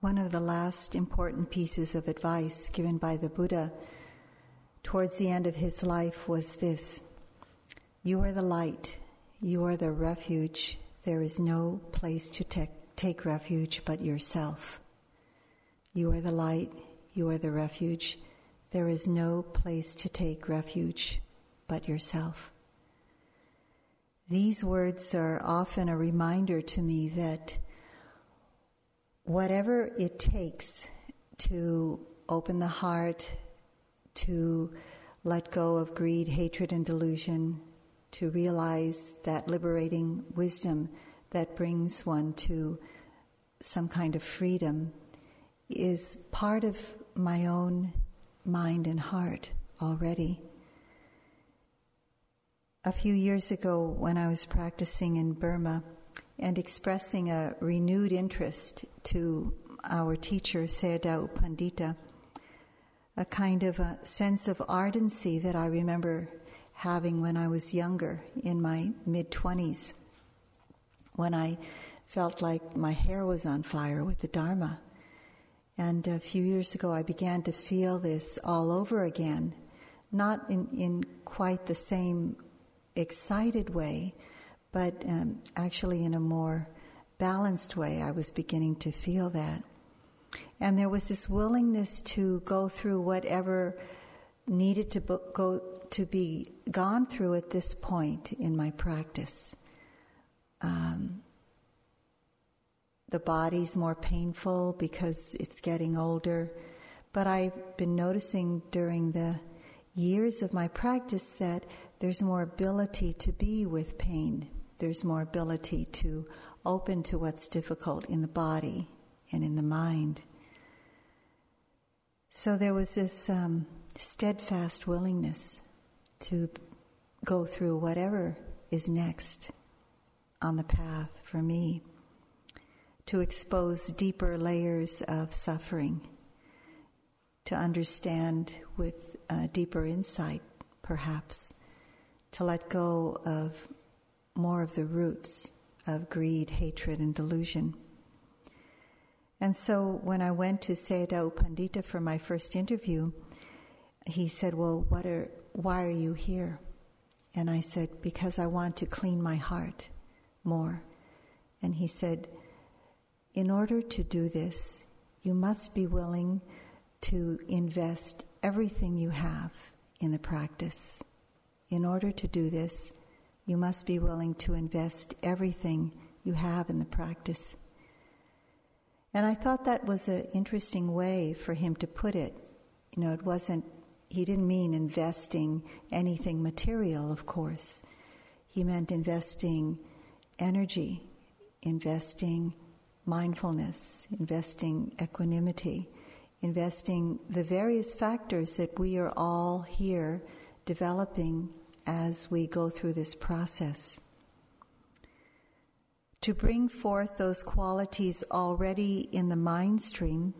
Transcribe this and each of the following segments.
one of the last important pieces of advice given by the Buddha towards the end of his life was this You are the light, you are the refuge. There is no place to te- take refuge but yourself. You are the light, you are the refuge. There is no place to take refuge but yourself. These words are often a reminder to me that whatever it takes to open the heart, to let go of greed, hatred, and delusion, to realize that liberating wisdom that brings one to some kind of freedom is part of my own mind and heart already. A few years ago, when I was practicing in Burma and expressing a renewed interest to our teacher, Sayadaw Pandita, a kind of a sense of ardency that I remember having when I was younger, in my mid 20s, when I felt like my hair was on fire with the Dharma. And a few years ago, I began to feel this all over again, not in, in quite the same excited way, but um, actually in a more balanced way, I was beginning to feel that. And there was this willingness to go through whatever needed to go to be gone through at this point in my practice. Um, the body's more painful because it's getting older, but I've been noticing during the years of my practice that there's more ability to be with pain. There's more ability to open to what's difficult in the body and in the mind. So there was this um, steadfast willingness to go through whatever is next on the path for me, to expose deeper layers of suffering to understand with uh, deeper insight, perhaps, to let go of more of the roots of greed, hatred, and delusion. And so when I went to Sayadaw Pandita for my first interview, he said, Well, what are, why are you here? And I said, Because I want to clean my heart more. And he said, In order to do this, you must be willing to invest everything you have in the practice. In order to do this, you must be willing to invest everything you have in the practice. And I thought that was an interesting way for him to put it. You know, it wasn't, he didn't mean investing anything material, of course. He meant investing energy, investing mindfulness, investing equanimity, investing the various factors that we are all here developing as we go through this process. To bring forth those qualities already in the mind stream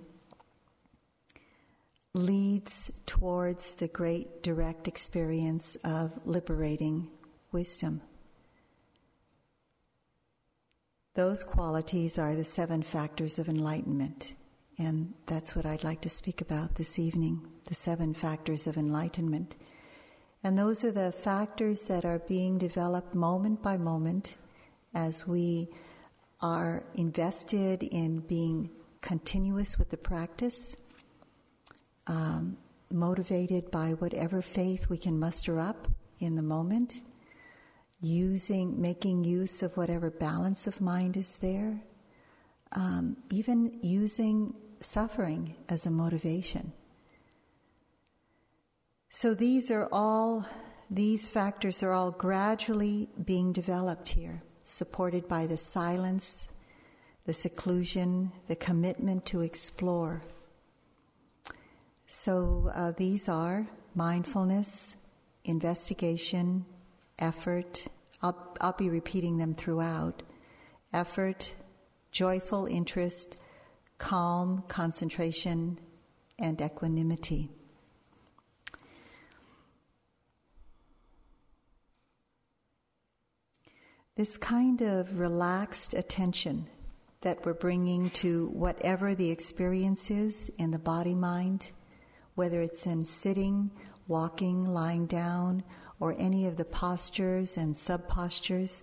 leads towards the great direct experience of liberating wisdom. Those qualities are the seven factors of enlightenment. And that's what I'd like to speak about this evening the seven factors of enlightenment. And those are the factors that are being developed moment by moment as we are invested in being continuous with the practice, um, motivated by whatever faith we can muster up in the moment, using, making use of whatever balance of mind is there, um, even using suffering as a motivation. So these are all, these factors are all gradually being developed here, supported by the silence, the seclusion, the commitment to explore. So uh, these are mindfulness, investigation, effort. I'll, I'll be repeating them throughout. Effort, joyful interest, calm, concentration, and equanimity. This kind of relaxed attention that we're bringing to whatever the experience is in the body mind, whether it's in sitting, walking, lying down, or any of the postures and sub postures,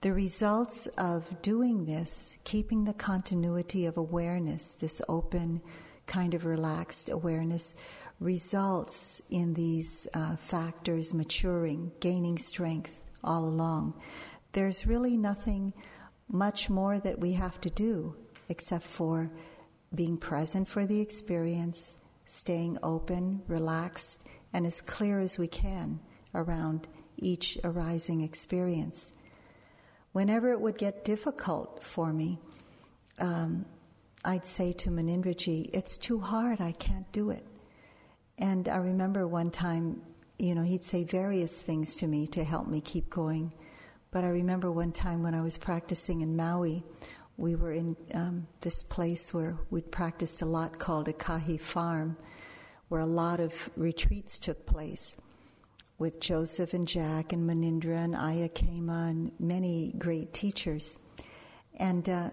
the results of doing this, keeping the continuity of awareness, this open, kind of relaxed awareness, results in these uh, factors maturing, gaining strength all along. There's really nothing much more that we have to do except for being present for the experience, staying open, relaxed, and as clear as we can around each arising experience whenever it would get difficult for me, um, I'd say to Munindraji, It's too hard, I can't do it. And I remember one time, you know, he'd say various things to me to help me keep going. But I remember one time when I was practicing in Maui, we were in um, this place where we'd practiced a lot called Akahi Farm, where a lot of retreats took place with Joseph and Jack and Munindra and Ayya Khema and many great teachers. And uh,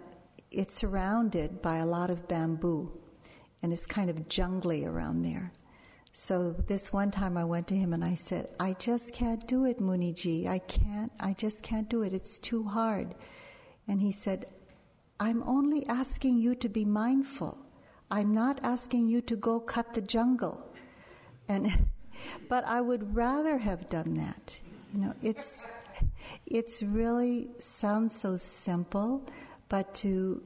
it's surrounded by a lot of bamboo, and it's kind of jungly around there. So this one time I went to him and I said, I just can't do it, Muniji. I can't, I just can't do it. It's too hard. And he said, I'm only asking you to be mindful. I'm not asking you to go cut the jungle. And but I would rather have done that. You know, it's it's really sounds so simple, but to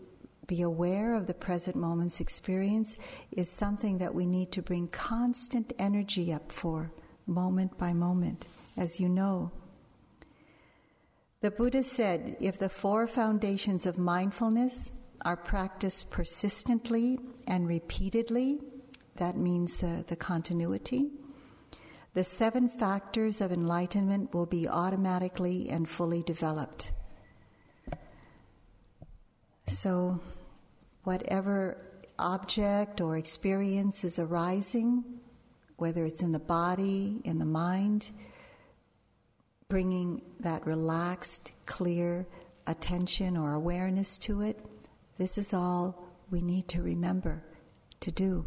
be aware of the present moment's experience is something that we need to bring constant energy up for, moment by moment, as you know. The Buddha said if the four foundations of mindfulness are practiced persistently and repeatedly, that means uh, the continuity, the seven factors of enlightenment will be automatically and fully developed. So, whatever object or experience is arising, whether it's in the body, in the mind, bringing that relaxed, clear attention or awareness to it, this is all we need to remember to do.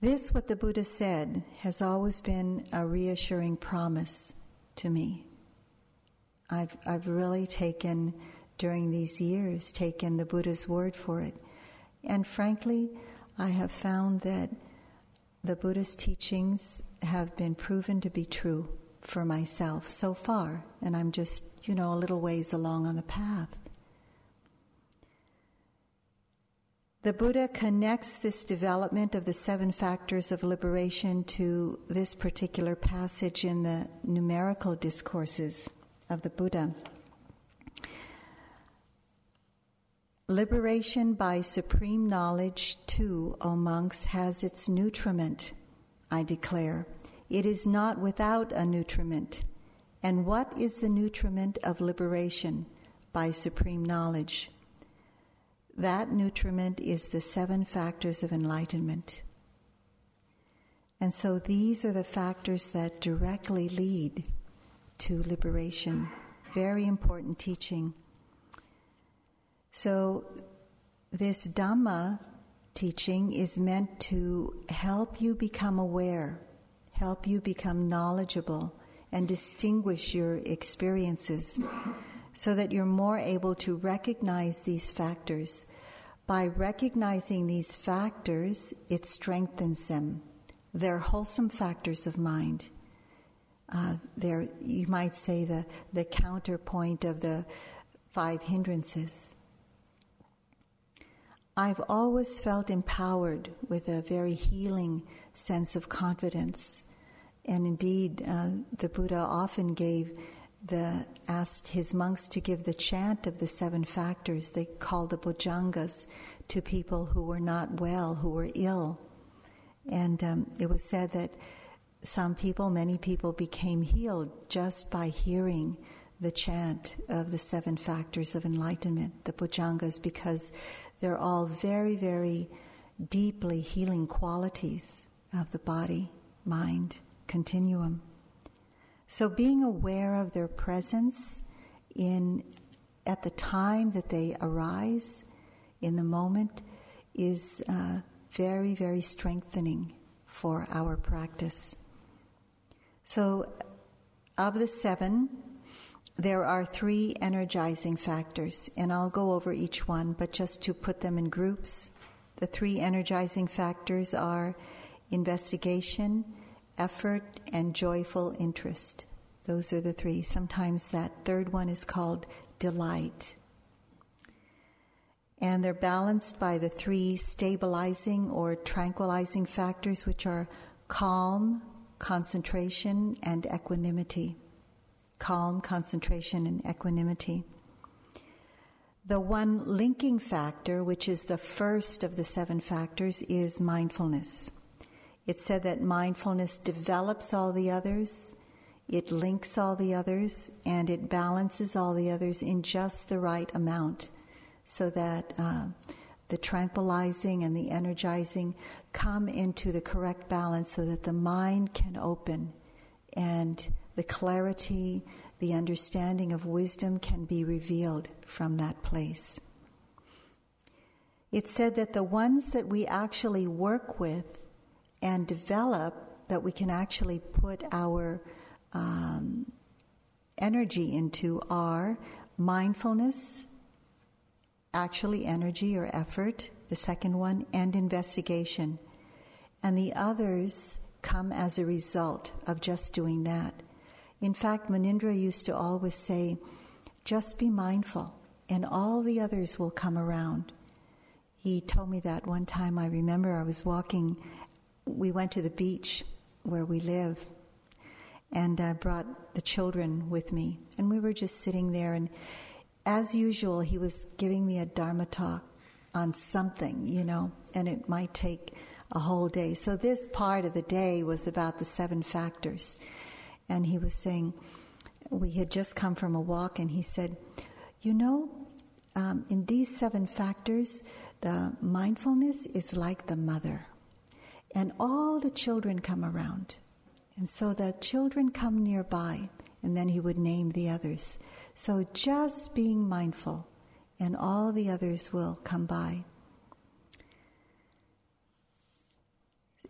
This, what the Buddha said, has always been a reassuring promise to me. I've, I've really taken, during these years, taken the Buddha's word for it. And frankly, I have found that the Buddha's teachings have been proven to be true for myself so far, and I'm just, you know, a little ways along on the path. The Buddha connects this development of the seven factors of liberation to this particular passage in the numerical discourses of the Buddha. Liberation by supreme knowledge, too, O monks, has its nutriment, I declare. It is not without a nutriment. And what is the nutriment of liberation by supreme knowledge? That nutriment is the seven factors of enlightenment. And so these are the factors that directly lead to liberation. Very important teaching. So, this Dhamma teaching is meant to help you become aware, help you become knowledgeable, and distinguish your experiences so that you're more able to recognize these factors by recognizing these factors, it strengthens them. They're wholesome factors of mind. Uh, they're, you might say, the, the counterpoint of the five hindrances. I've always felt empowered with a very healing sense of confidence. And indeed, uh, the Buddha often gave the, asked his monks to give the chant of the seven factors, they call the bojjhangas, to people who were not well, who were ill. And um, it was said that some people, many people, became healed just by hearing the chant of the seven factors of enlightenment, the bojjhangas, because they're all very, very deeply healing qualities of the body, mind continuum. So being aware of their presence in at the time that they arise in the moment is uh, very, very strengthening for our practice. So, of the seven, there are three energizing factors, and I'll go over each one, but just to put them in groups, the three energizing factors are investigation, effort, and joyful interest. Those are the three. Sometimes that third one is called delight. And they're balanced by the three stabilizing or tranquilizing factors, which are calm, concentration, and equanimity. Calm, concentration, and equanimity. The one linking factor, which is the first of the seven factors, is mindfulness. It's said that mindfulness develops all the others it links all the others and it balances all the others in just the right amount so that uh, the tranquilizing and the energizing come into the correct balance so that the mind can open and the clarity, the understanding of wisdom can be revealed from that place. It's said that the ones that we actually work with and develop, that we can actually put our um, energy into are mindfulness, actually energy or effort, the second one, and investigation. And the others come as a result of just doing that. In fact, Munindra used to always say, just be mindful, and all the others will come around. He told me that one time. I remember I was walking, we went to the beach where we live, and I brought the children with me. And we were just sitting there, and as usual, he was giving me a Dharma talk on something, you know, and it might take a whole day. So, this part of the day was about the seven factors. And he was saying, we had just come from a walk, and he said, You know, um, in these seven factors, the mindfulness is like the mother, and all the children come around. And so the children come nearby, and then he would name the others. So just being mindful, and all the others will come by.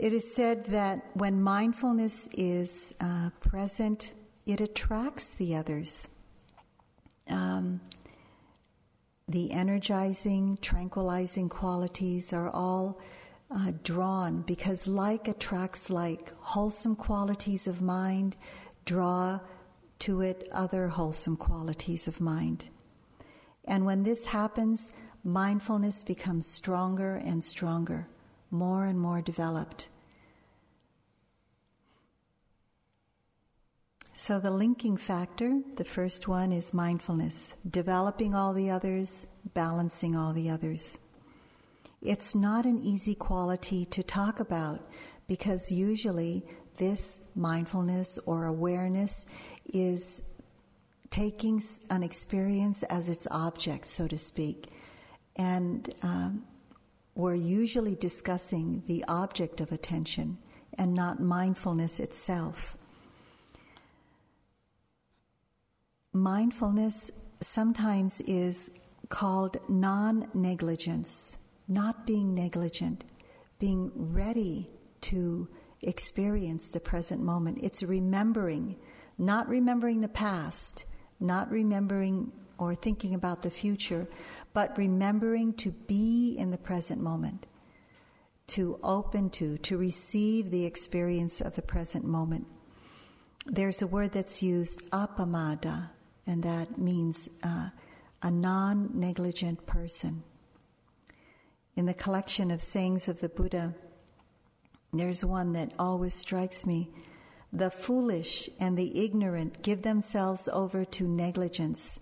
It is said that when mindfulness is uh, present, it attracts the others. Um, the energizing, tranquilizing qualities are all uh, drawn because like attracts like. Wholesome qualities of mind draw to it other wholesome qualities of mind. And when this happens, mindfulness becomes stronger and stronger, more and more developed. So, the linking factor, the first one is mindfulness, developing all the others, balancing all the others. It's not an easy quality to talk about because usually this mindfulness or awareness is taking an experience as its object, so to speak. And um, we're usually discussing the object of attention and not mindfulness itself. Mindfulness sometimes is called non negligence not being negligent, being ready to experience the present moment. It's remembering, not remembering the past, not remembering or thinking about the future, but remembering to be in the present moment, to open to, to receive the experience of the present moment. There's a word that's used, apamada, and that means uh, a non negligent person in the collection of sayings of the Buddha, there's one that always strikes me. The foolish and the ignorant give themselves over to negligence,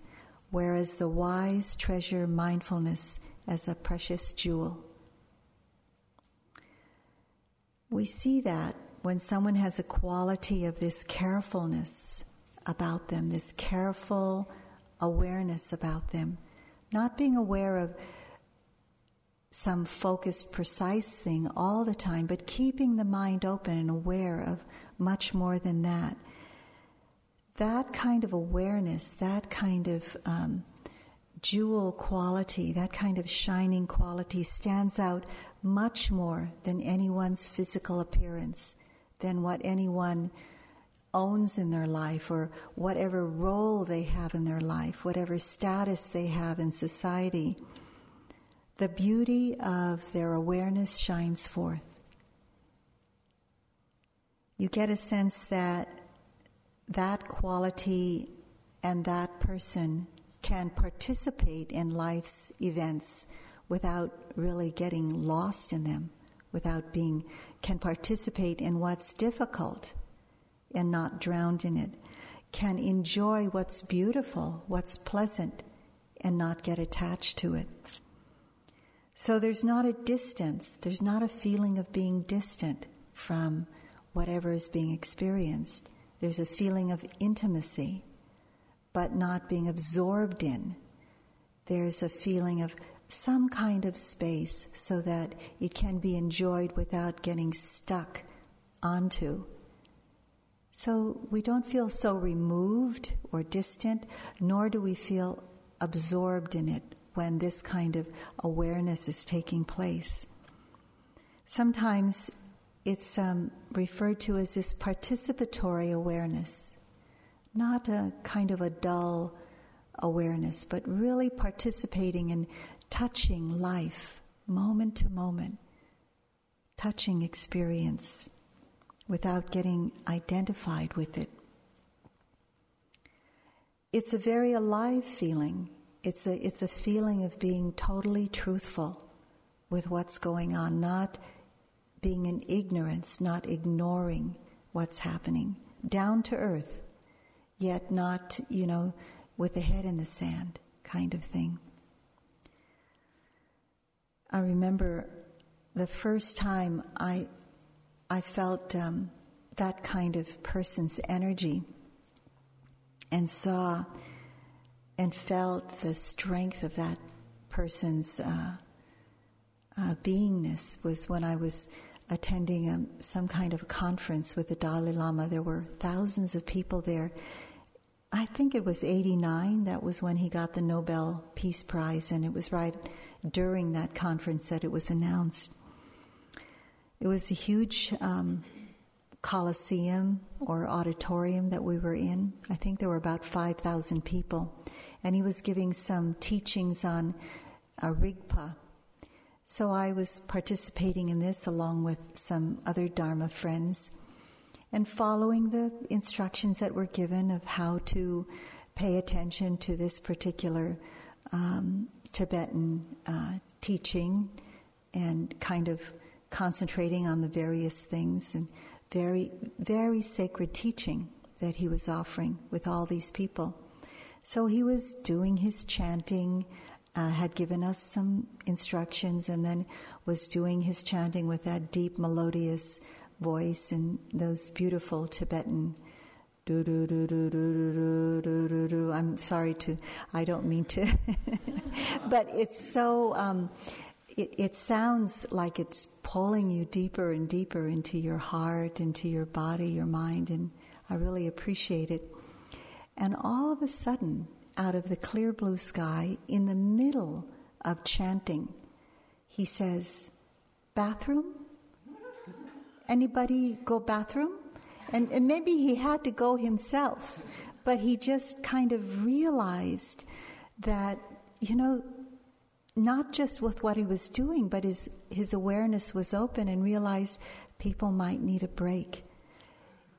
whereas the wise treasure mindfulness as a precious jewel. We see that when someone has a quality of this carefulness about them, this careful awareness about them, not being aware of some focused, precise thing all the time, but keeping the mind open and aware of much more than that. That kind of awareness, that kind of um, jewel quality, that kind of shining quality, stands out much more than anyone's physical appearance, than what anyone owns in their life or whatever role they have in their life, whatever status they have in society. The beauty of their awareness shines forth. You get a sense that that quality and that person can participate in life's events without really getting lost in them, without being, can participate in what's difficult and not drowned in it, can enjoy what's beautiful, what's pleasant, and not get attached to it. So there's not a distance, there's not a feeling of being distant from whatever is being experienced. There's a feeling of intimacy but not being absorbed in. There's a feeling of some kind of space so that it can be enjoyed without getting stuck onto. So we don't feel so removed or distant, nor do we feel absorbed in it when this kind of awareness is taking place. Sometimes it's um, referred to as this participatory awareness not a kind of a dull awareness, but really participating in touching life moment to moment, touching experience without getting identified with it. It's a very alive feeling. It's a, it's a feeling of being totally truthful with what's going on, not being in ignorance, not ignoring what's happening, down to earth yet not, you know, with the head in the sand kind of thing. I remember the first time I, I felt um, that kind of person's energy and saw and felt the strength of that person's uh, uh, beingness was when I was attending um, some kind of conference with the Dalai Lama. There were thousands of people there, I think it was 89, that was when he got the Nobel Peace Prize, and it was right during that conference that it was announced. It was a huge um, coliseum or auditorium that we were in. I think there were about 5,000 people. And he was giving some teachings on Rigpa. So I was participating in this along with some other Dharma friends and following the instructions that were given of how to pay attention to this particular um, Tibetan uh, teaching and kind of concentrating on the various things and very, very sacred teaching that he was offering with all these people. So he was doing his chanting, uh, had given us some instructions and then was doing his chanting with that deep melodious voice and those beautiful Tibetan. I'm sorry to, I don't mean to, but it's so, um, it, it sounds like it's pulling you deeper and deeper into your heart, into your body, your mind, and I really appreciate it. And all of a sudden, out of the clear blue sky, in the middle of chanting, he says, "Bathroom." Anybody go bathroom? And, and maybe he had to go himself, but he just kind of realized that, you know, not just with what he was doing, but his, his awareness was open and realized people might need a break.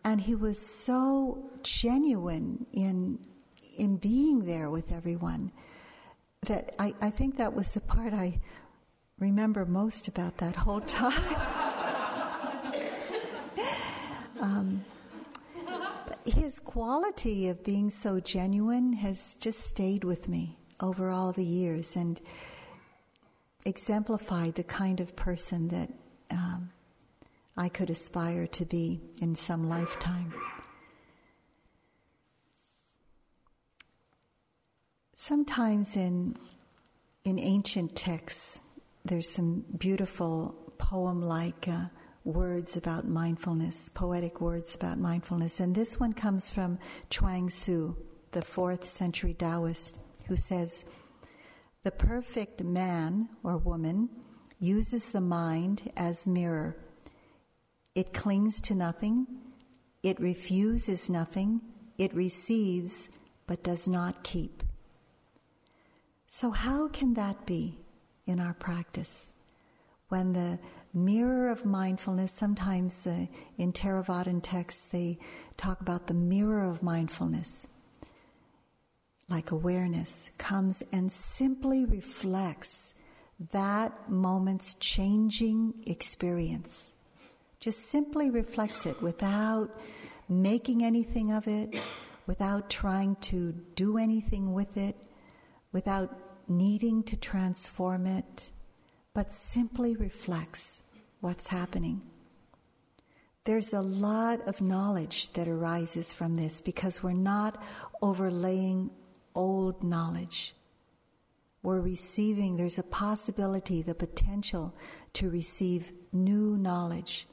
And he was so genuine in, in being there with everyone that I, I think that was the part I remember most about that whole time. Um, his quality of being so genuine has just stayed with me over all the years and exemplified the kind of person that um, I could aspire to be in some lifetime. Sometimes in in ancient texts, there's some beautiful poem-like uh, words about mindfulness, poetic words about mindfulness. And this one comes from Chuang Tzu, the fourth century Taoist, who says, The perfect man or woman uses the mind as mirror. It clings to nothing, it refuses nothing, it receives but does not keep. So, how can that be in our practice? When the mirror of mindfulness, sometimes uh, in Theravadan texts they talk about the mirror of mindfulness, like awareness, comes and simply reflects that moment's changing experience. Just simply reflects it without making anything of it, without trying to do anything with it, without needing to transform it but simply reflects what's happening. There's a lot of knowledge that arises from this because we're not overlaying old knowledge. We're receiving, there's a possibility, the potential to receive new knowledge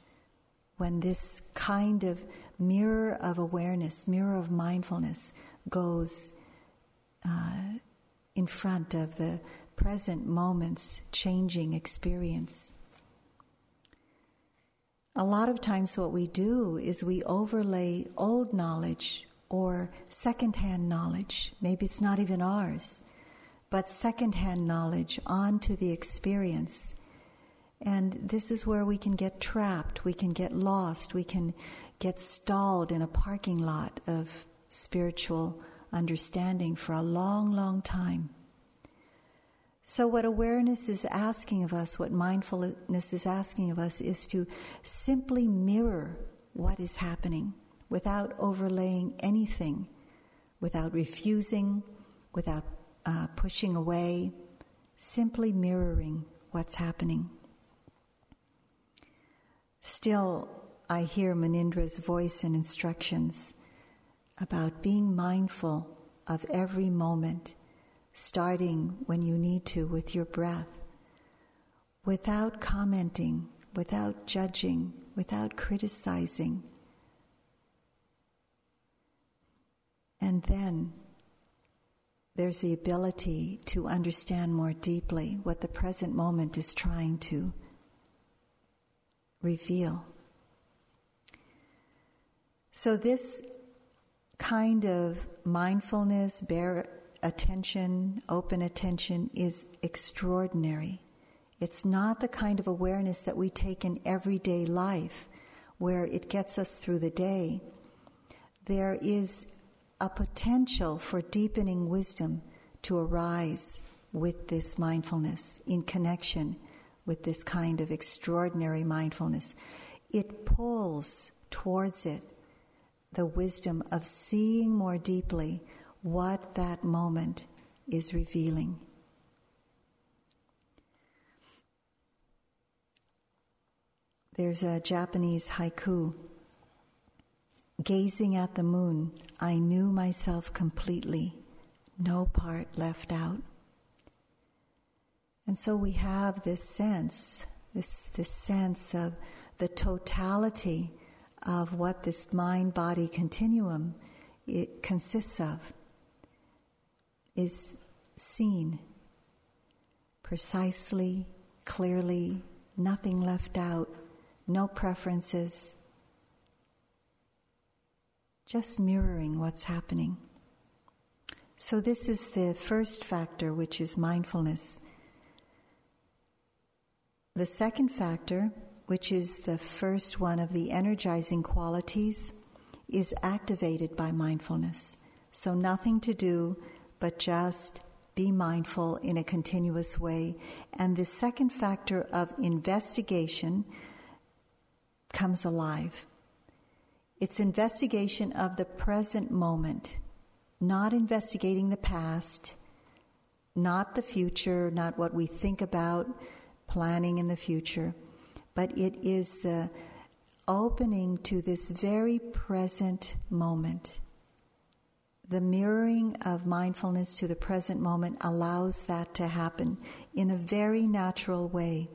when this kind of mirror of awareness, mirror of mindfulness goes uh, in front of the present moment's changing experience. A lot of times, what we do is we overlay old knowledge or secondhand knowledge, maybe it's not even ours, but secondhand knowledge onto the experience. And this is where we can get trapped, we can get lost, we can get stalled in a parking lot of spiritual understanding for a long, long time. So, what awareness is asking of us, what mindfulness is asking of us, is to simply mirror what is happening without overlaying anything, without refusing, without uh, pushing away, simply mirroring what's happening. Still, I hear Munindra's voice and instructions about being mindful of every moment starting when you need to with your breath, without commenting, without judging, without criticizing. And then there's the ability to understand more deeply what the present moment is trying to reveal. So, this kind of mindfulness, bare attention, open attention, is extraordinary. It's not the kind of awareness that we take in everyday life where it gets us through the day. There is a potential for deepening wisdom to arise with this mindfulness in connection with this kind of extraordinary mindfulness. It pulls towards it the wisdom of seeing more deeply what that moment is revealing. There's a Japanese haiku. Gazing at the moon, I knew myself completely, no part left out. And so we have this sense, this, this sense of the totality of what this mind body continuum it consists of is seen precisely, clearly, nothing left out, no preferences, just mirroring what's happening. So, this is the first factor, which is mindfulness. The second factor, which is the first one of the energizing qualities, is activated by mindfulness. So, nothing to do but just be mindful in a continuous way. And the second factor of investigation comes alive. It's investigation of the present moment, not investigating the past, not the future, not what we think about planning in the future, but it is the opening to this very present moment the mirroring of mindfulness to the present moment allows that to happen in a very natural way.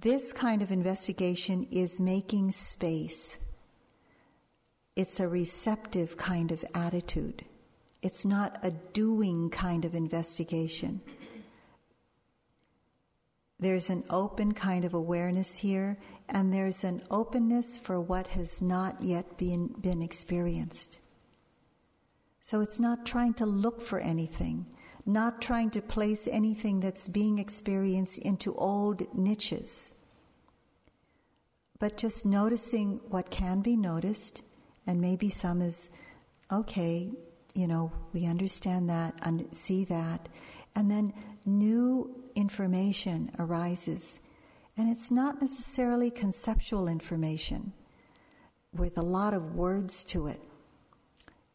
This kind of investigation is making space. It's a receptive kind of attitude. It's not a doing kind of investigation. There's an open kind of awareness here, and there's an openness for what has not yet been, been experienced. So it's not trying to look for anything, not trying to place anything that's being experienced into old niches, but just noticing what can be noticed, and maybe some is, okay, you know, we understand that, and see that, and then new information arises. And it's not necessarily conceptual information with a lot of words to it.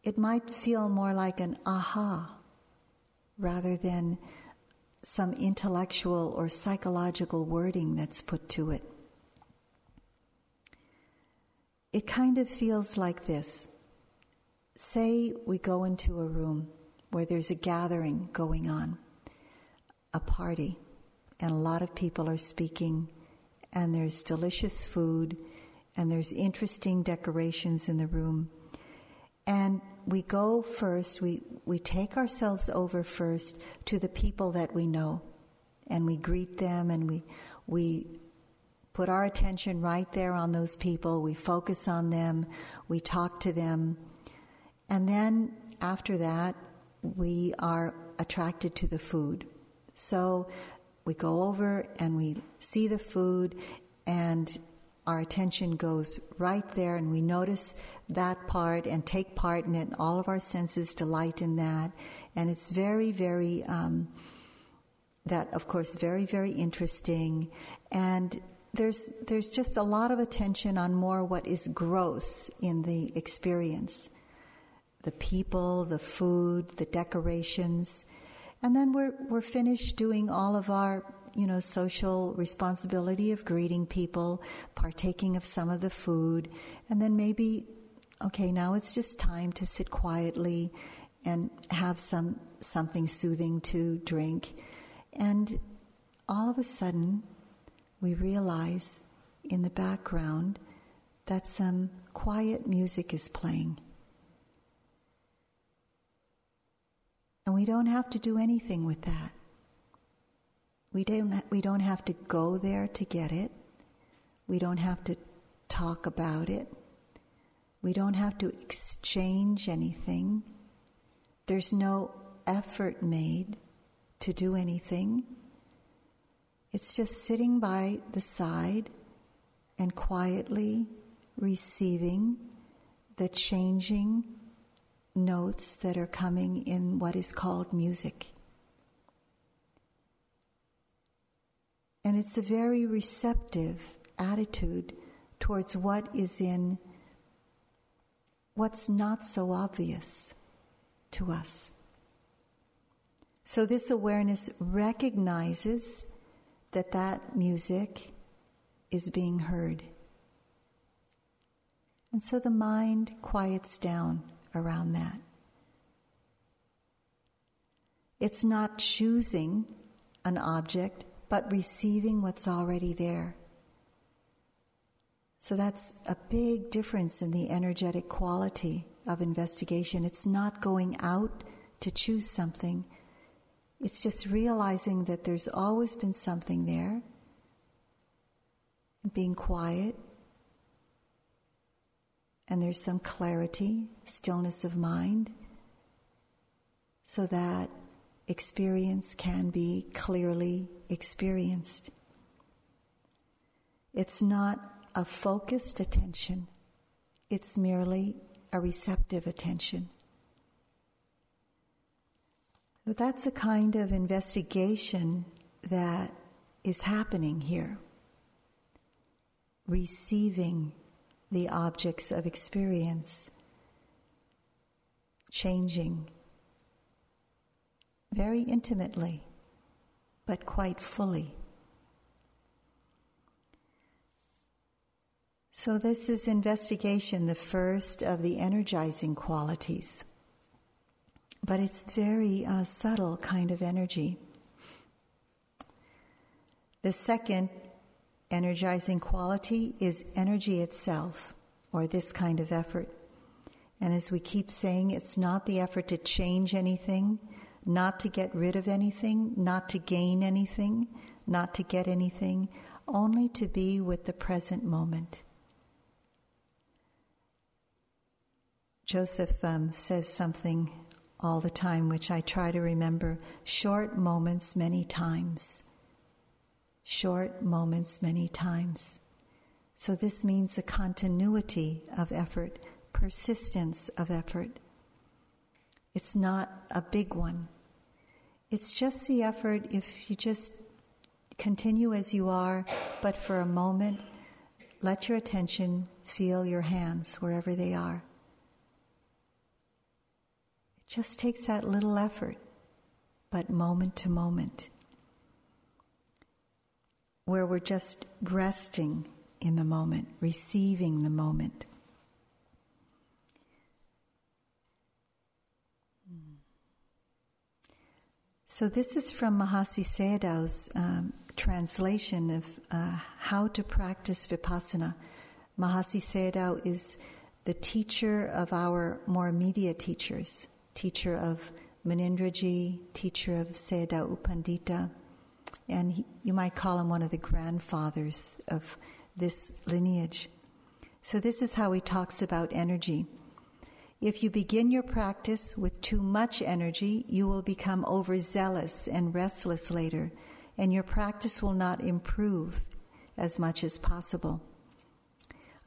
It might feel more like an aha rather than some intellectual or psychological wording that's put to it. It kind of feels like this. Say we go into a room where there's a gathering going on a party, and a lot of people are speaking, and there's delicious food, and there's interesting decorations in the room. And we go first, we, we take ourselves over first to the people that we know, and we greet them, and we, we put our attention right there on those people, we focus on them, we talk to them, and then after that, we are attracted to the food. So we go over and we see the food, and our attention goes right there, and we notice that part and take part in it. All of our senses delight in that, and it's very, very. Um, that of course very very interesting and there's there's just a lot of attention on more what is gross in the experience the people the food the decorations and then we're, we're finished doing all of our, you know, social responsibility of greeting people, partaking of some of the food, and then maybe, okay, now it's just time to sit quietly and have some something soothing to drink. And all of a sudden, we realize in the background that some quiet music is playing. And we don't have to do anything with that. We don't, we don't have to go there to get it. We don't have to talk about it. We don't have to exchange anything. There's no effort made to do anything. It's just sitting by the side and quietly receiving the changing notes that are coming in what is called music. And it's a very receptive attitude towards what is in what's not so obvious to us. So, this awareness recognizes that that music is being heard. And so the mind quiets down around that. It's not choosing an object, but receiving what's already there. So that's a big difference in the energetic quality of investigation. It's not going out to choose something, it's just realizing that there's always been something there, being quiet and there's some clarity, stillness of mind, so that experience can be clearly experienced. It's not a focused attention, it's merely a receptive attention. But that's a kind of investigation that is happening here. Receiving the objects of experience changing very intimately, but quite fully. So, this is investigation, the first of the energizing qualities. But it's very uh, subtle kind of energy. The second energizing quality is energy itself, or this kind of effort. And as we keep saying, it's not the effort to change anything, not to get rid of anything, not to gain anything, not to get anything, only to be with the present moment. Joseph um, says something all the time, which I try to remember short moments many times. Short moments many times. So, this means a continuity of effort, persistence of effort. It's not a big one. It's just the effort if you just continue as you are, but for a moment, let your attention feel your hands wherever they are. It just takes that little effort, but moment to moment, where we're just resting in the moment, receiving the moment. So, this is from Mahasi Sayadaw's um, translation of uh, how to practice vipassana. Mahasi Sayadaw is the teacher of our more media teachers, teacher of Munindraji, teacher of Sayadaw U Pandita, and he, you might call him one of the grandfathers of this lineage. So, this is how he talks about energy. If you begin your practice with too much energy, you will become overzealous and restless later, and your practice will not improve as much as possible.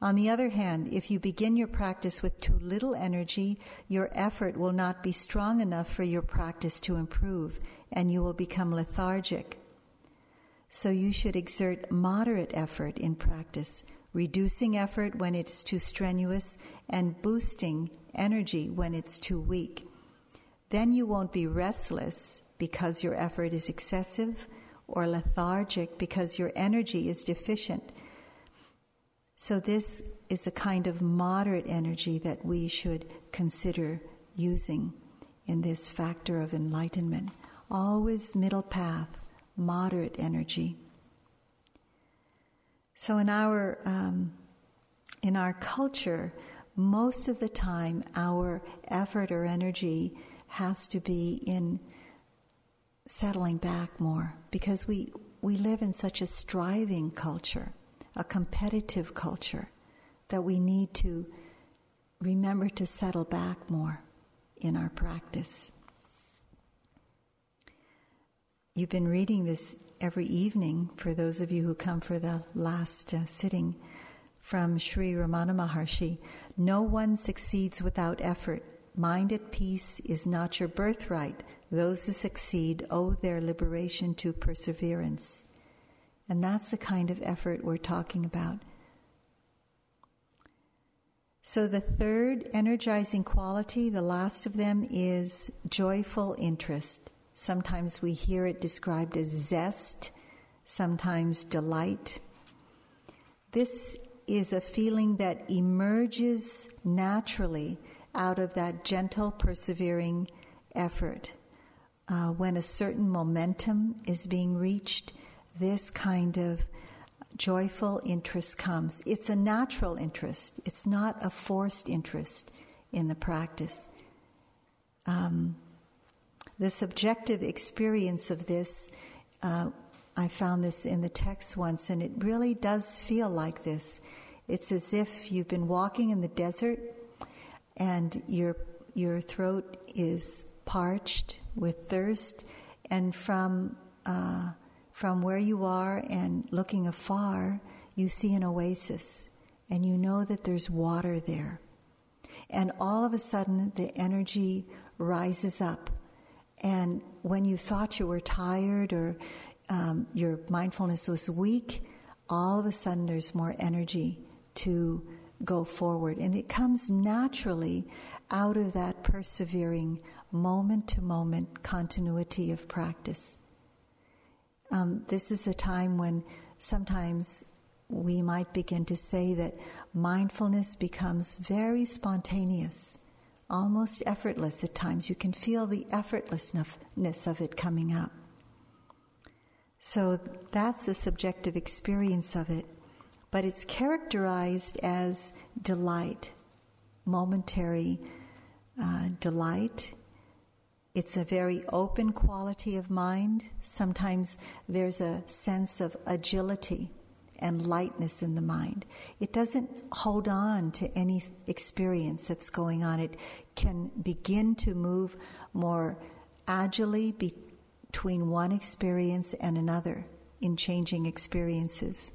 On the other hand, if you begin your practice with too little energy, your effort will not be strong enough for your practice to improve, and you will become lethargic. So you should exert moderate effort in practice, reducing effort when it's too strenuous and boosting energy when it's too weak. Then you won't be restless because your effort is excessive or lethargic because your energy is deficient. So, this is a kind of moderate energy that we should consider using in this factor of enlightenment. Always middle path, moderate energy. So, in our, um, in our culture, most of the time our effort or energy has to be in settling back more because we, we live in such a striving culture, a competitive culture, that we need to remember to settle back more in our practice. You've been reading this every evening for those of you who come for the last uh, sitting from Sri Ramana Maharshi. No one succeeds without effort. Mind at peace is not your birthright. Those who succeed owe their liberation to perseverance. And that's the kind of effort we're talking about. So, the third energizing quality, the last of them, is joyful interest. Sometimes we hear it described as zest, sometimes delight. This is a feeling that emerges naturally out of that gentle, persevering effort. Uh, when a certain momentum is being reached, this kind of joyful interest comes. It's a natural interest, it's not a forced interest in the practice. Um, the subjective experience of this, uh, I found this in the text once, and it really does feel like this. It's as if you've been walking in the desert and your, your throat is parched with thirst, and from, uh, from where you are and looking afar, you see an oasis, and you know that there's water there. And all of a sudden, the energy rises up. And when you thought you were tired or um, your mindfulness was weak, all of a sudden there's more energy to go forward. And it comes naturally out of that persevering moment to moment continuity of practice. Um, this is a time when sometimes we might begin to say that mindfulness becomes very spontaneous, almost effortless at times. You can feel the effortlessness of it coming up. So that's a subjective experience of it, but it's characterized as delight, momentary uh, delight. It's a very open quality of mind. Sometimes there's a sense of agility and lightness in the mind. It doesn't hold on to any experience that's going on. It can begin to move more agilely between one experience and another in changing experiences.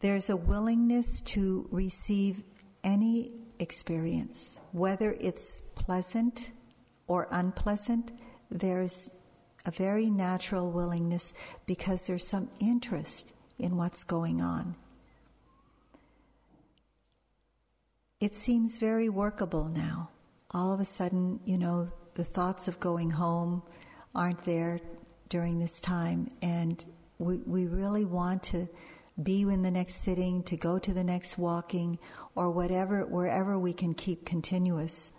There's a willingness to receive any experience, whether it's pleasant or unpleasant. There's a very natural willingness because there's some interest in what's going on. It seems very workable now. All of a sudden, you know, the thoughts of going home aren't there during this time, and we, we really want to be in the next sitting, to go to the next walking, or whatever, wherever we can keep continuous.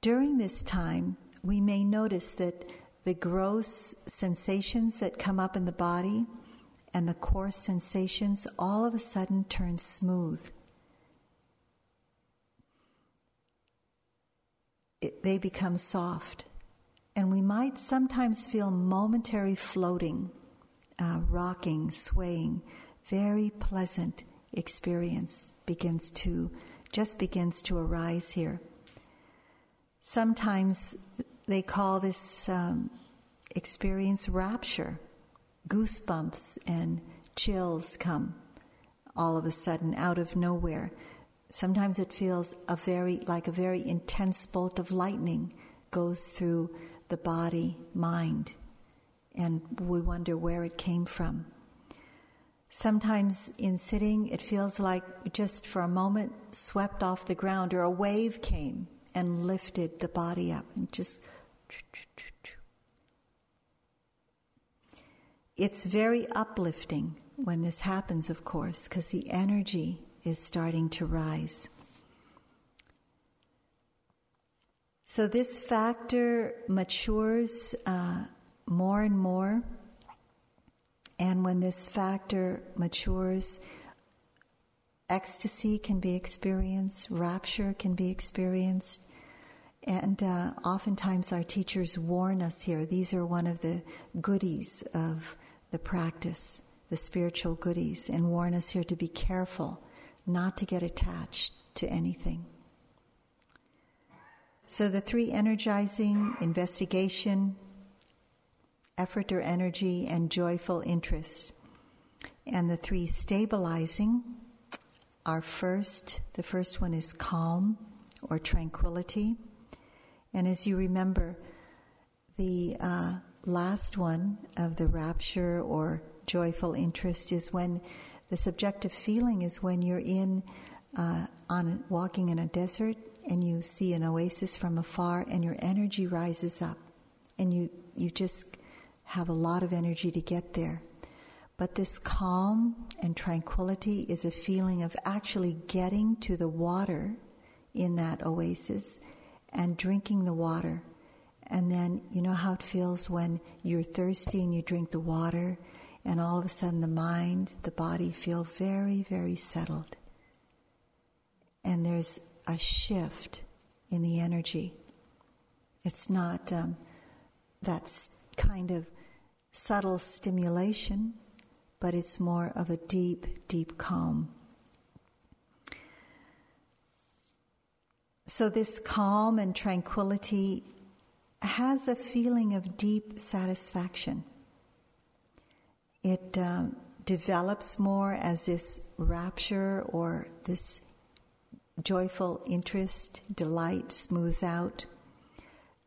During this time, we may notice that the gross sensations that come up in the body and the coarse sensations all of a sudden turn smooth. It, they become soft. And we might sometimes feel momentary floating, uh, rocking, swaying. Very pleasant experience begins to just begins to arise here. Sometimes they call this um, experience rapture. Goosebumps and chills come all of a sudden out of nowhere. Sometimes it feels a very like a very intense bolt of lightning goes through the body, mind, and we wonder where it came from. Sometimes in sitting, it feels like just for a moment swept off the ground, or a wave came and lifted the body up and just it's very uplifting when this happens, of course, because the energy is starting to rise. So this factor matures uh, more and more. And when this factor matures, ecstasy can be experienced, rapture can be experienced, and uh, oftentimes our teachers warn us here. These are one of the goodies of the practice, the spiritual goodies, and warn us here to be careful not to get attached to anything. So the three energizing, investigation, effort or energy, and joyful interest. And the three stabilizing are first, the first one is calm or tranquility. And as you remember, the uh, last one of the rapture or joyful interest is when the subjective feeling is when you're in uh, on walking in a desert and you see an oasis from afar and your energy rises up and you you just have a lot of energy to get there. But this calm and tranquility is a feeling of actually getting to the water in that oasis and drinking the water. And then you know how it feels when you're thirsty and you drink the water, and all of a sudden the mind, the body feel very, very settled. And there's a shift in the energy. It's not um, that kind of subtle stimulation, but it's more of a deep, deep calm. So, this calm and tranquility has a feeling of deep satisfaction. It um, develops more as this rapture or this joyful interest, delight smooths out.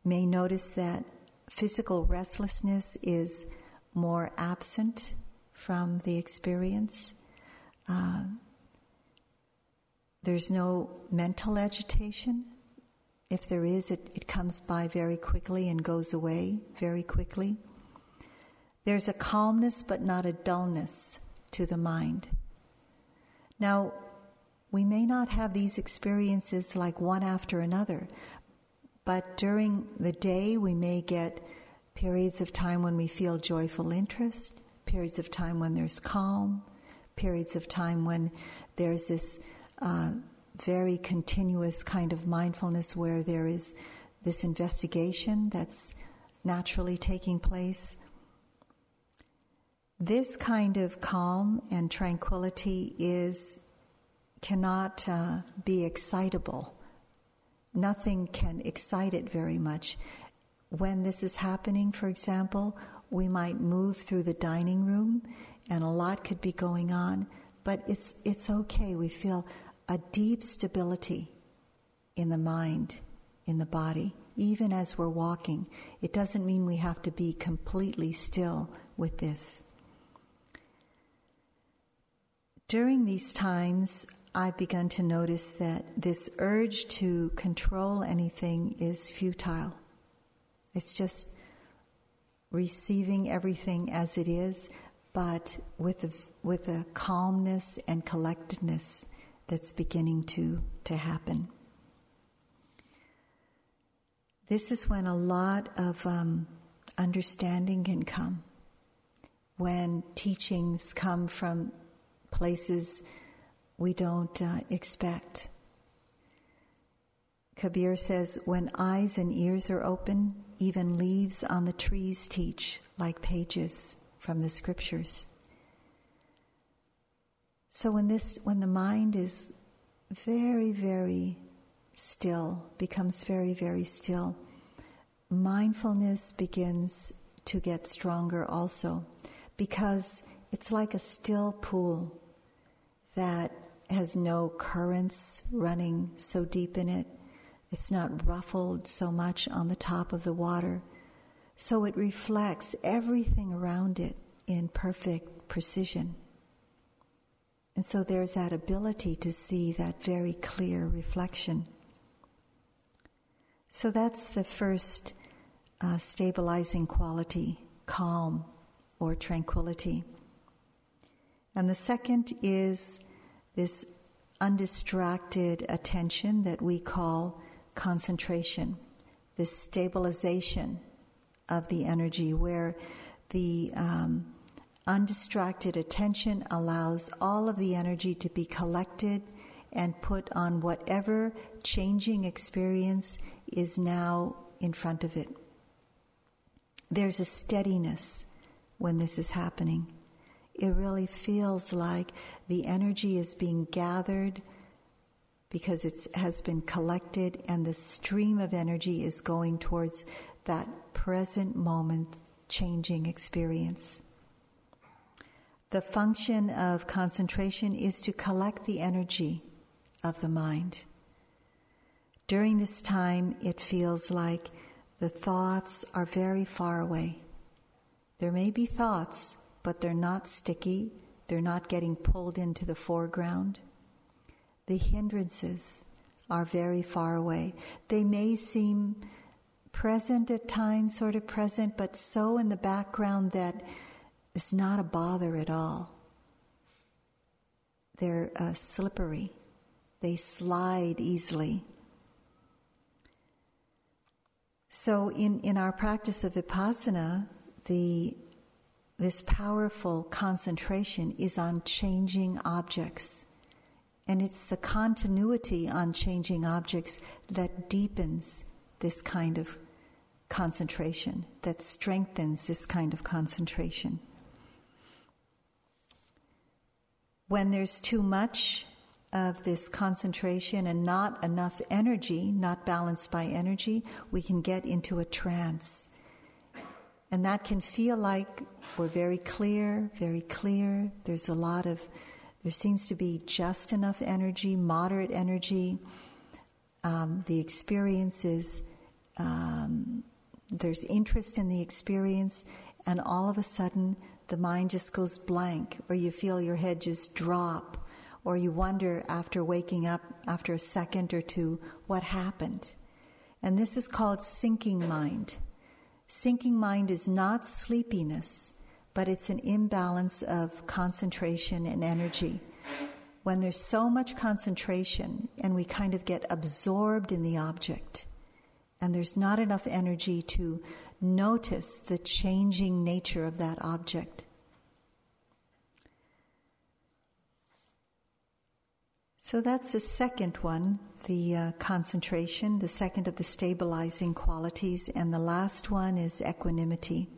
May notice that physical restlessness is more absent from the experience. Uh, there's no mental agitation. If there is, it, it comes by very quickly and goes away very quickly. There's a calmness, but not a dullness to the mind. Now, we may not have these experiences like one after another, but during the day we may get periods of time when we feel joyful interest, periods of time when there's calm, periods of time when there's this uh, very continuous kind of mindfulness where there is this investigation that's naturally taking place. This kind of calm and tranquility is cannot uh, be excitable. Nothing can excite it very much. When this is happening, for example, we might move through the dining room and a lot could be going on, but it's, it's okay. We feel a deep stability in the mind, in the body, even as we're walking. It doesn't mean we have to be completely still with this. During these times, I've begun to notice that this urge to control anything is futile. It's just receiving everything as it is, but with a, with a calmness and collectedness that's beginning to, to happen. This is when a lot of um, understanding can come, when teachings come from places we don't uh, expect. Kabir says, when eyes and ears are open, even leaves on the trees teach like pages from the scriptures. So when this when the mind is very, very still, becomes very, very still, mindfulness begins to get stronger also because it's like a still pool that has no currents running so deep in it. It's not ruffled so much on the top of the water. So it reflects everything around it in perfect precision. And so there's that ability to see that very clear reflection. So that's the first uh, stabilizing quality calm or tranquility. And the second is this undistracted attention that we call concentration, this stabilization of the energy, where the um, undistracted attention allows all of the energy to be collected and put on whatever changing experience is now in front of it. There's a steadiness when this is happening it really feels like the energy is being gathered because it has been collected and the stream of energy is going towards that present moment changing experience. The function of concentration is to collect the energy of the mind. During this time, it feels like the thoughts are very far away. There may be thoughts, but they're not sticky, they're not getting pulled into the foreground. The hindrances are very far away. They may seem present at times, sort of present, but so in the background that it's not a bother at all. They're uh, slippery, they slide easily. So, in, in our practice of vipassana, the this powerful concentration is on changing objects. And it's the continuity on changing objects that deepens this kind of concentration, that strengthens this kind of concentration. When there's too much of this concentration and not enough energy, not balanced by energy, we can get into a trance. And that can feel like we're very clear, very clear. There's a lot of, there seems to be just enough energy, moderate energy. Um, the experience is, um, there's interest in the experience, and all of a sudden the mind just goes blank, or you feel your head just drop, or you wonder after waking up after a second or two what happened. And this is called sinking mind. Sinking mind is not sleepiness, but it's an imbalance of concentration and energy. When there's so much concentration and we kind of get absorbed in the object, and there's not enough energy to notice the changing nature of that object. So that's the second one, the uh, concentration, the second of the stabilizing qualities, and the last one is equanimity,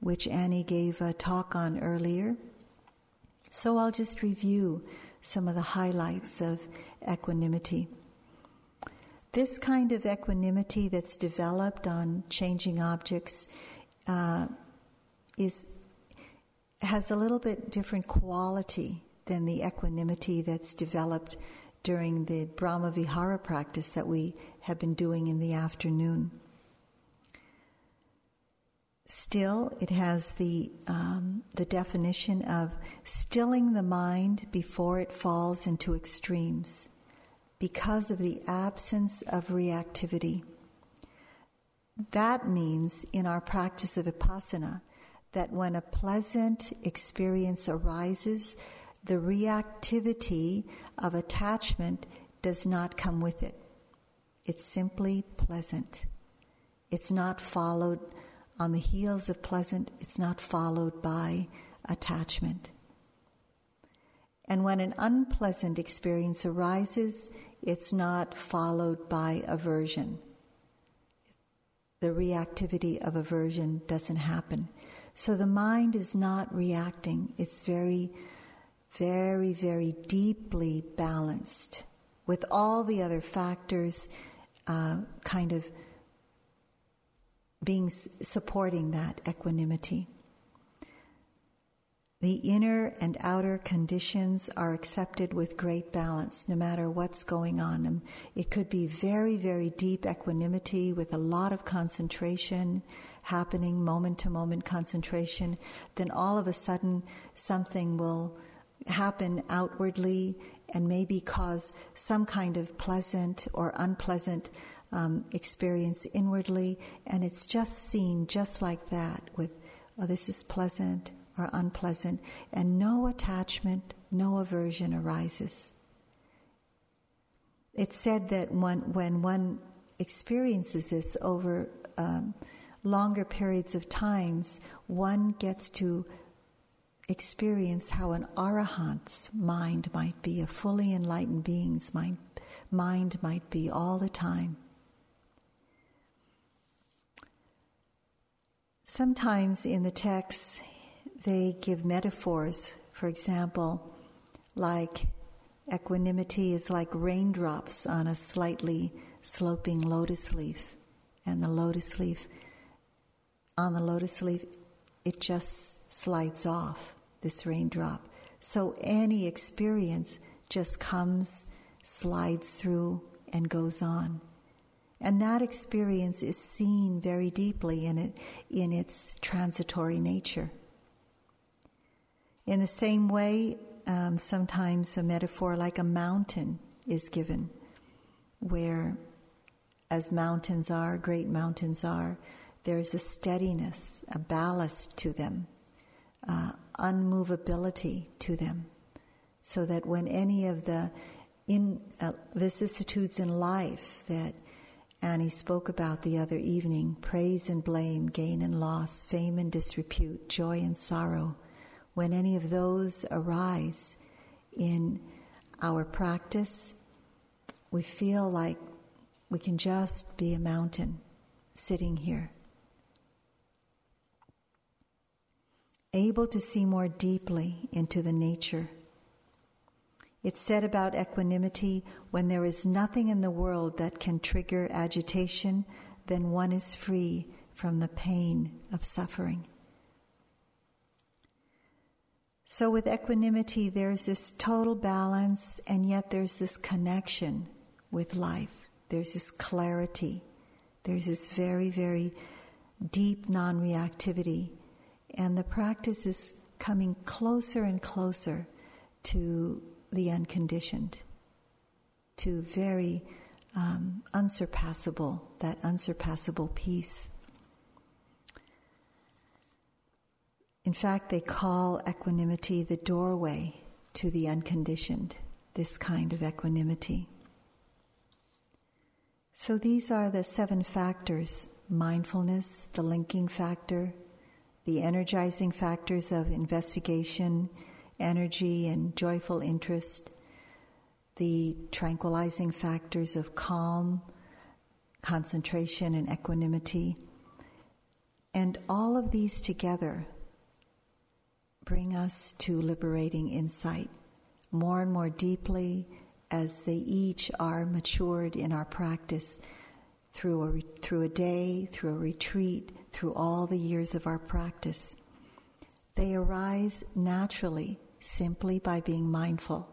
which Annie gave a talk on earlier. So I'll just review some of the highlights of equanimity. This kind of equanimity that's developed on changing objects uh, is has a little bit different quality than the equanimity that's developed during the Brahma Vihara practice that we have been doing in the afternoon. Still, it has the, um, the definition of stilling the mind before it falls into extremes because of the absence of reactivity. That means in our practice of vipassana that when a pleasant experience arises, the reactivity of attachment does not come with it. It's simply pleasant. It's not followed on the heels of pleasant, it's not followed by attachment. And when an unpleasant experience arises, it's not followed by aversion. The reactivity of aversion doesn't happen. So the mind is not reacting, it's very very, very deeply balanced with all the other factors uh, kind of being supporting that equanimity. The inner and outer conditions are accepted with great balance, no matter what's going on. It could be very, very deep equanimity with a lot of concentration happening, moment to moment concentration. Then all of a sudden, something will happen outwardly and maybe cause some kind of pleasant or unpleasant um, experience inwardly, and it's just seen just like that with, oh, this is pleasant or unpleasant, and no attachment, no aversion arises. It's said that when, when one experiences this over um, longer periods of times, one gets to experience how an arahant's mind might be, a fully enlightened being's mind, mind might be all the time. Sometimes in the texts, they give metaphors. For example, like equanimity is like raindrops on a slightly sloping lotus leaf, and the lotus leaf, on the lotus leaf, it just slides off, this raindrop. So any experience just comes, slides through, and goes on. And that experience is seen very deeply in, it, in its transitory nature. In the same way, um, sometimes a metaphor like a mountain is given, where, as mountains are, great mountains are, there's a steadiness, a ballast to them, uh, unmovability to them, so that when any of the in, uh, vicissitudes in life that Annie spoke about the other evening praise and blame, gain and loss, fame and disrepute, joy and sorrow when any of those arise in our practice, we feel like we can just be a mountain sitting here able to see more deeply into the nature. It's said about equanimity when there is nothing in the world that can trigger agitation, then one is free from the pain of suffering. So, with equanimity, there's this total balance, and yet there's this connection with life. There's this clarity. There's this very, very deep non reactivity and the practice is coming closer and closer to the unconditioned, to very um, unsurpassable, that unsurpassable peace. In fact, they call equanimity the doorway to the unconditioned, this kind of equanimity. So these are the seven factors mindfulness, the linking factor, the energizing factors of investigation, energy, and joyful interest, the tranquilizing factors of calm, concentration, and equanimity. And all of these together bring us to liberating insight more and more deeply as they each are matured in our practice through a, through a day, through a retreat, through all the years of our practice. They arise naturally simply by being mindful.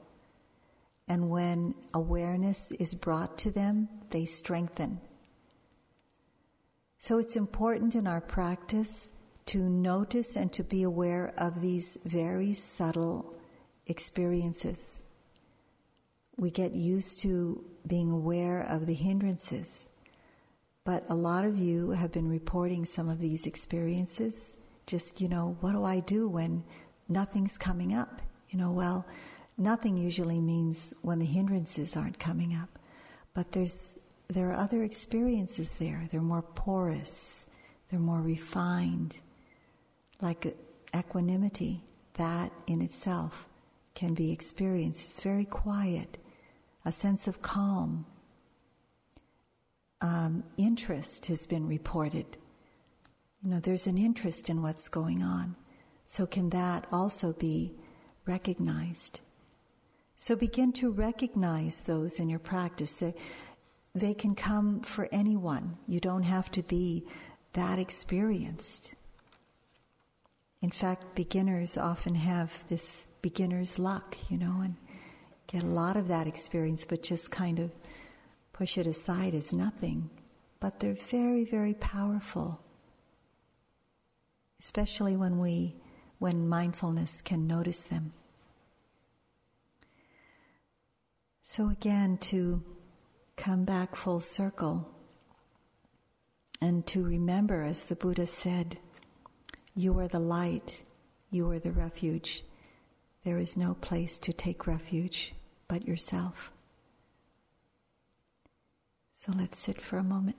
And when awareness is brought to them, they strengthen. So it's important in our practice to notice and to be aware of these very subtle experiences. We get used to being aware of the hindrances, but a lot of you have been reporting some of these experiences. Just, you know, what do I do when nothing's coming up? You know, well, nothing usually means when the hindrances aren't coming up, but there's there are other experiences there. They're more porous, they're more refined, like equanimity. That in itself can be experienced. It's very quiet, a sense of calm. Um, interest has been reported. You know, there's an interest in what's going on. So, can that also be recognized? So, begin to recognize those in your practice. They're, they can come for anyone. You don't have to be that experienced. In fact, beginners often have this beginner's luck, you know, and get a lot of that experience, but just kind of push it aside as nothing. But they're very, very powerful, especially when we, when mindfulness can notice them. So again, to come back full circle and to remember, as the Buddha said, you are the light, you are the refuge. There is no place to take refuge but yourself. So let's sit for a moment.